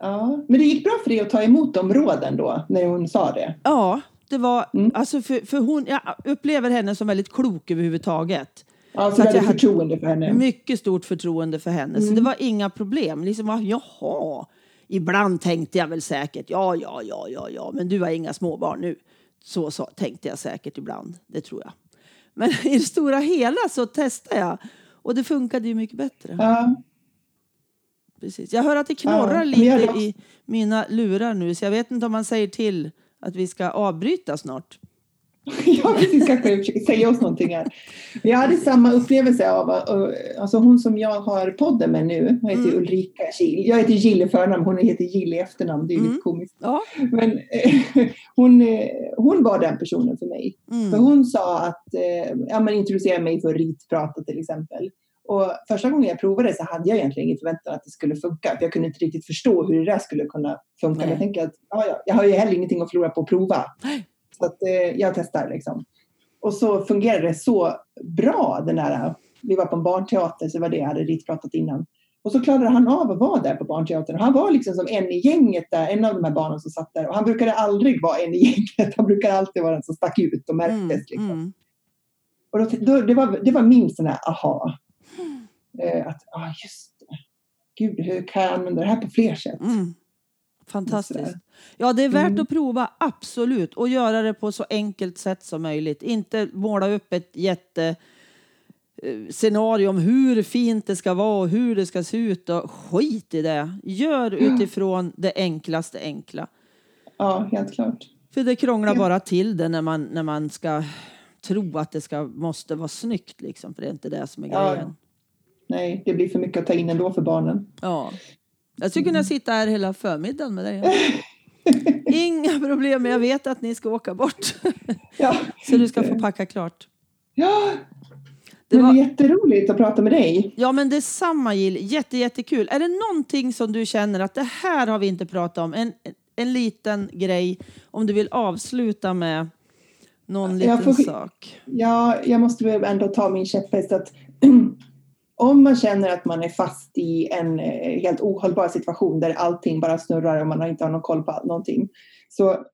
Ja, men det gick bra för dig att ta emot de råden då, när hon sa det? Ja, det var... Mm. Alltså för, för hon, jag upplever henne som väldigt klok överhuvudtaget. Ja, så, Så att jag hade förtroende för henne? Mycket stort förtroende för henne. Så Mm. det var inga problem. Liksom, ah, jaha, ibland tänkte jag väl säkert, ja, ja, ja, ja, ja, men du har inga småbarn nu. Så, så tänkte jag säkert ibland, det tror jag. Men i det stora hela så testade jag och det funkade ju mycket bättre. Ja, Precis. Jag hör att det knorrar Ja, lite i mina lurar nu så jag vet inte om man säger till att vi ska avbryta snart. ja precis. Kanske försöker säga oss någonting här. Jag hade samma upplevelse av, uh, alltså hon som jag har podden med nu, hon heter Mm. Ulrika Gill. Jag heter Gill i förnamn, hon heter Gill i efternamn. Det är Mm. lite komiskt. Ja. Men eh, hon, eh, hon var den personen för mig. För Mm. hon sa att, eh, ja men introducera mig för ritprata till exempel. Och första gången jag provade så hade jag egentligen ingen förväntan att det skulle funka. För jag kunde inte riktigt förstå hur det där skulle kunna funka. Nej. jag tänker att ja, ja, jag har ju heller ingenting att förlora på att prova. Så att, eh, jag testar liksom. Och så fungerade det så bra den där, vi var på en barnteater så det var det jag hade ritpratat innan. Och så klarade han av att vara där på barnteatern. Och han var liksom som en i gänget där, en av de här barnen som satt där. Och han brukade aldrig vara en i gänget. Han brukade alltid vara den som stack ut och märktes. Mm. Liksom. Mm. Och då, då, det, var, det var min sån här aha. Eh, att, ah, just det. Gud, hur kan jag använda det här på fler sätt? Mm. Fantastiskt. Ja, det är värt Mm. att prova, absolut. Och göra det på så enkelt sätt som möjligt. Inte måla upp ett jätte eh, scenario om hur fint det ska vara och hur det ska se ut. Och skit i det. Gör utifrån det enklaste enkla. Ja, helt klart. För det krånglar Ja. bara till det när man, när man ska tro att det ska, måste vara snyggt. Liksom, för det är inte det som är Ja. grejen. Nej, det blir för mycket att ta in ändå för barnen. Ja. Jag skulle kunna sitta här hela förmiddagen med dig. Inga problem, men jag vet att ni ska åka bort. Ja. Så du ska få packa klart. Ja, Det var jätteroligt att prata med dig. Ja, men detsamma Jill. Jätte, jättekul. Är det någonting som du känner att det här har vi inte pratat om? En, en liten grej om du vill avsluta med någon liten Jag får- sak. Ja, jag måste väl ändå ta min käpphäst att om man känner att man är fast i en eh, helt ohållbar situation där allting bara snurrar och man inte har någon koll på någonting. Så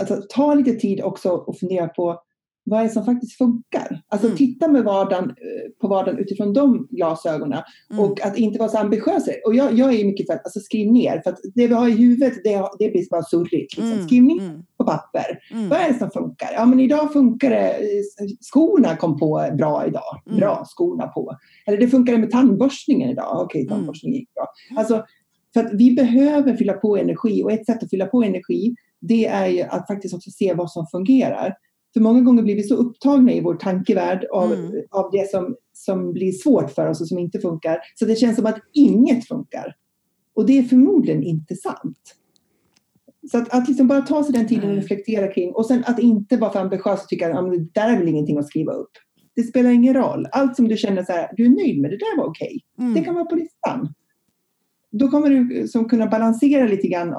alltså, ta lite tid också och fundera på vad är det som faktiskt funkar? Alltså Mm. titta med vardagen, eh, på vardagen utifrån de glasögonen Mm. och att inte vara så ambitiös. Och jag, jag är mycket för att alltså, skriv ner, för att det vi har i huvudet det, det blir bara surrigt. Liksom. Mm, Skriv ner mm, på papper. mm. Vad är det som funkar? Ja, men idag funkar det. eh, Skorna kom på bra idag. Mm. Bra, skorna på. Eller det funkade med tandborstningen idag. Okej, tandborstningen gick bra. Alltså, för att vi behöver fylla på energi och ett sätt att fylla på energi det är ju att faktiskt också se vad som fungerar. För många gånger blir vi så upptagna i vår tankevärld av, Mm. av det som, som blir svårt för oss och som inte funkar. Så det känns som att inget funkar. Och det är förmodligen inte sant. Så att, att liksom bara ta sig den tiden och reflektera kring och sen att inte vara för ambitiös och tycka att "Ja, men det där är väl ingenting att skriva upp. Det spelar ingen roll. Allt som du känner så här, du är nöjd med, det där var okej. Mm. Det kan vara på listan. Då kommer du som kunna balansera lite grann eh,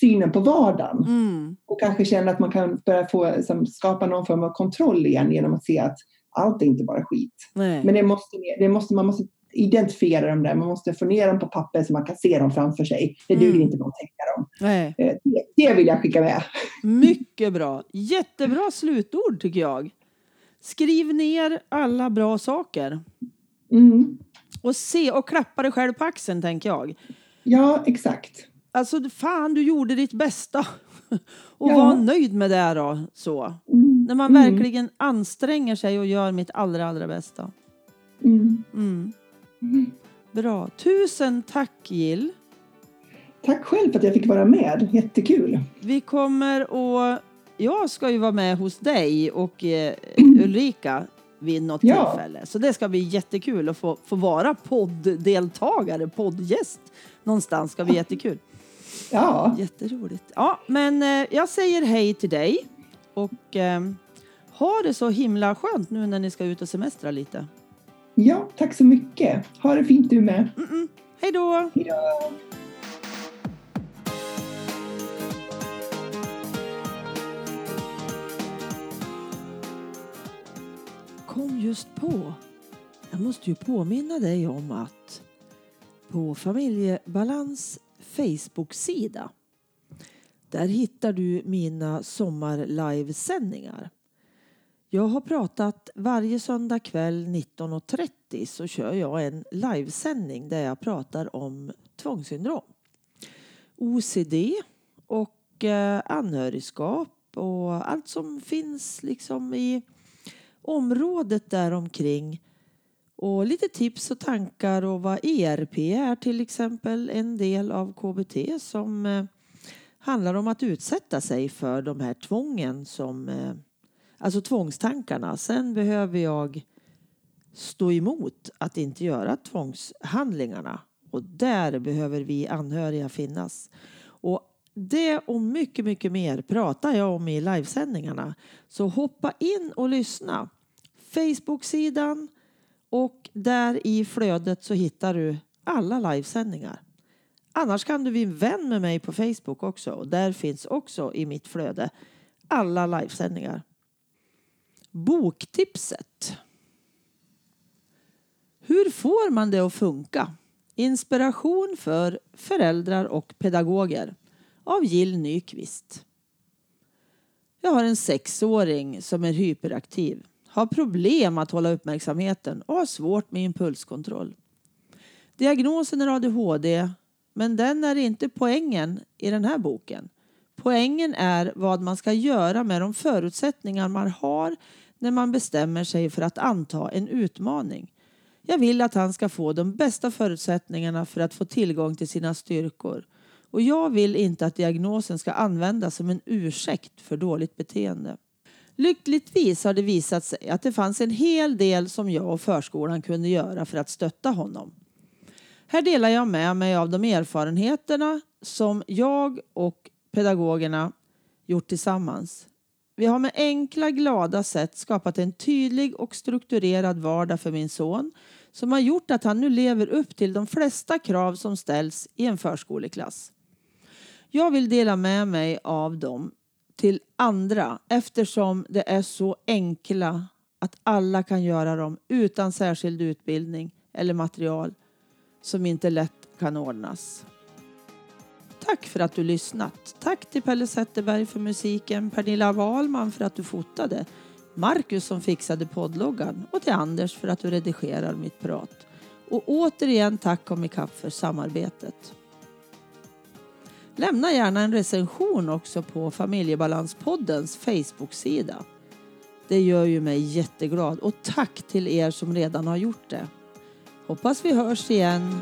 synen på vardagen Mm. och kanske känna att man kan börja få, som, skapa någon form av kontroll igen genom att se att allt är inte bara skit. Nej. Men det måste, det måste, man måste identifiera dem där, man måste få ner dem på papper så man kan se dem framför sig. Det duger Mm. inte att teckna dem. Nej. Eh, Det, det vill jag skicka med. Mycket bra. Jättebra slutord tycker jag. Skriv ner alla bra saker. Mm. Och se och klappa dig själv på axeln tänker jag. Ja, exakt. Alltså fan du gjorde ditt bästa. Och Ja. var nöjd med det då. Så. Mm. När man Mm. verkligen anstränger sig och gör mitt allra allra bästa. Mm. Mm. Mm. Bra. Tusen tack Jill. Tack själv för att jag fick vara med. Jättekul. Vi kommer och jag ska ju vara med hos dig och eh, Ulrika vid något Ja. tillfälle. Så det ska bli jättekul att få, få vara podddeltagare, poddgäst någonstans. ska bli jättekul. Ja, Jätteroligt. Ja, men eh, jag säger hej till dig och eh, ha det så himla skönt nu när ni ska ut och semestra lite. ja, tack så mycket. Ha det fint du med. Mm-mm. Hej då! Hej då. kom just på. Jag måste ju påminna dig om att på Familjebalans Facebook-sida där hittar du mina sommar-livesändningar. Jag har pratat varje söndag kväll 19.30 så kör jag en livesändning där jag pratar om tvångssyndrom. OCD och eh, anhörigskap och allt som finns liksom i området däromkring och lite tips och tankar och vad ERP är till exempel en del av KBT som eh, handlar om att utsätta sig för de här tvången som eh, alltså tvångstankarna. Sen behöver jag stå emot att inte göra tvångshandlingarna och där behöver vi anhöriga finnas. Och det och mycket, mycket mer pratar jag om i livesändningarna. Så hoppa in och lyssna. Facebook-sidan och där i flödet så hittar du alla livesändningar. Annars kan du bli vän med mig på Facebook också och där finns också i mitt flöde alla livesändningar. Boktipset. Hur får man det att funka? Inspiration för föräldrar och pedagoger av Jill Nyqvist. Jag har en sexåring som är hyperaktiv, har problem att hålla uppmärksamheten och har svårt med impulskontroll. Diagnosen är ADHD, men den är inte poängen i den här boken. Poängen är vad man ska göra med de förutsättningar man har när man bestämmer sig för att anta en utmaning. Jag vill att han ska få de bästa förutsättningarna för att få tillgång till sina styrkor. Och jag vill inte att diagnosen ska användas som en ursäkt för dåligt beteende. Lyckligtvis har det visat sig att det fanns en hel del som jag och förskolan kunde göra för att stötta honom. Här delar jag med mig av de erfarenheterna som jag och pedagogerna gjort tillsammans. Vi har med enkla, glada sätt skapat en tydlig och strukturerad vardag för min son som har gjort att han nu lever upp till de flesta krav som ställs i en förskoleklass. Jag vill dela med mig av dem till andra eftersom det är så enkla att alla kan göra dem utan särskild utbildning eller material som inte lätt kan ordnas. Tack för att du lyssnat. Tack till Pelle Zetterberg för musiken, Pernilla Wahlman för att du fotade, Marcus som fixade poddloggan och till Anders för att du redigerar mitt prat. Och återigen tack Comicap för samarbetet. Lämna gärna en recension också på Familjebalanspoddens Facebook-sida. Det gör ju mig jätteglad och tack till er som redan har gjort det. Hoppas vi hörs igen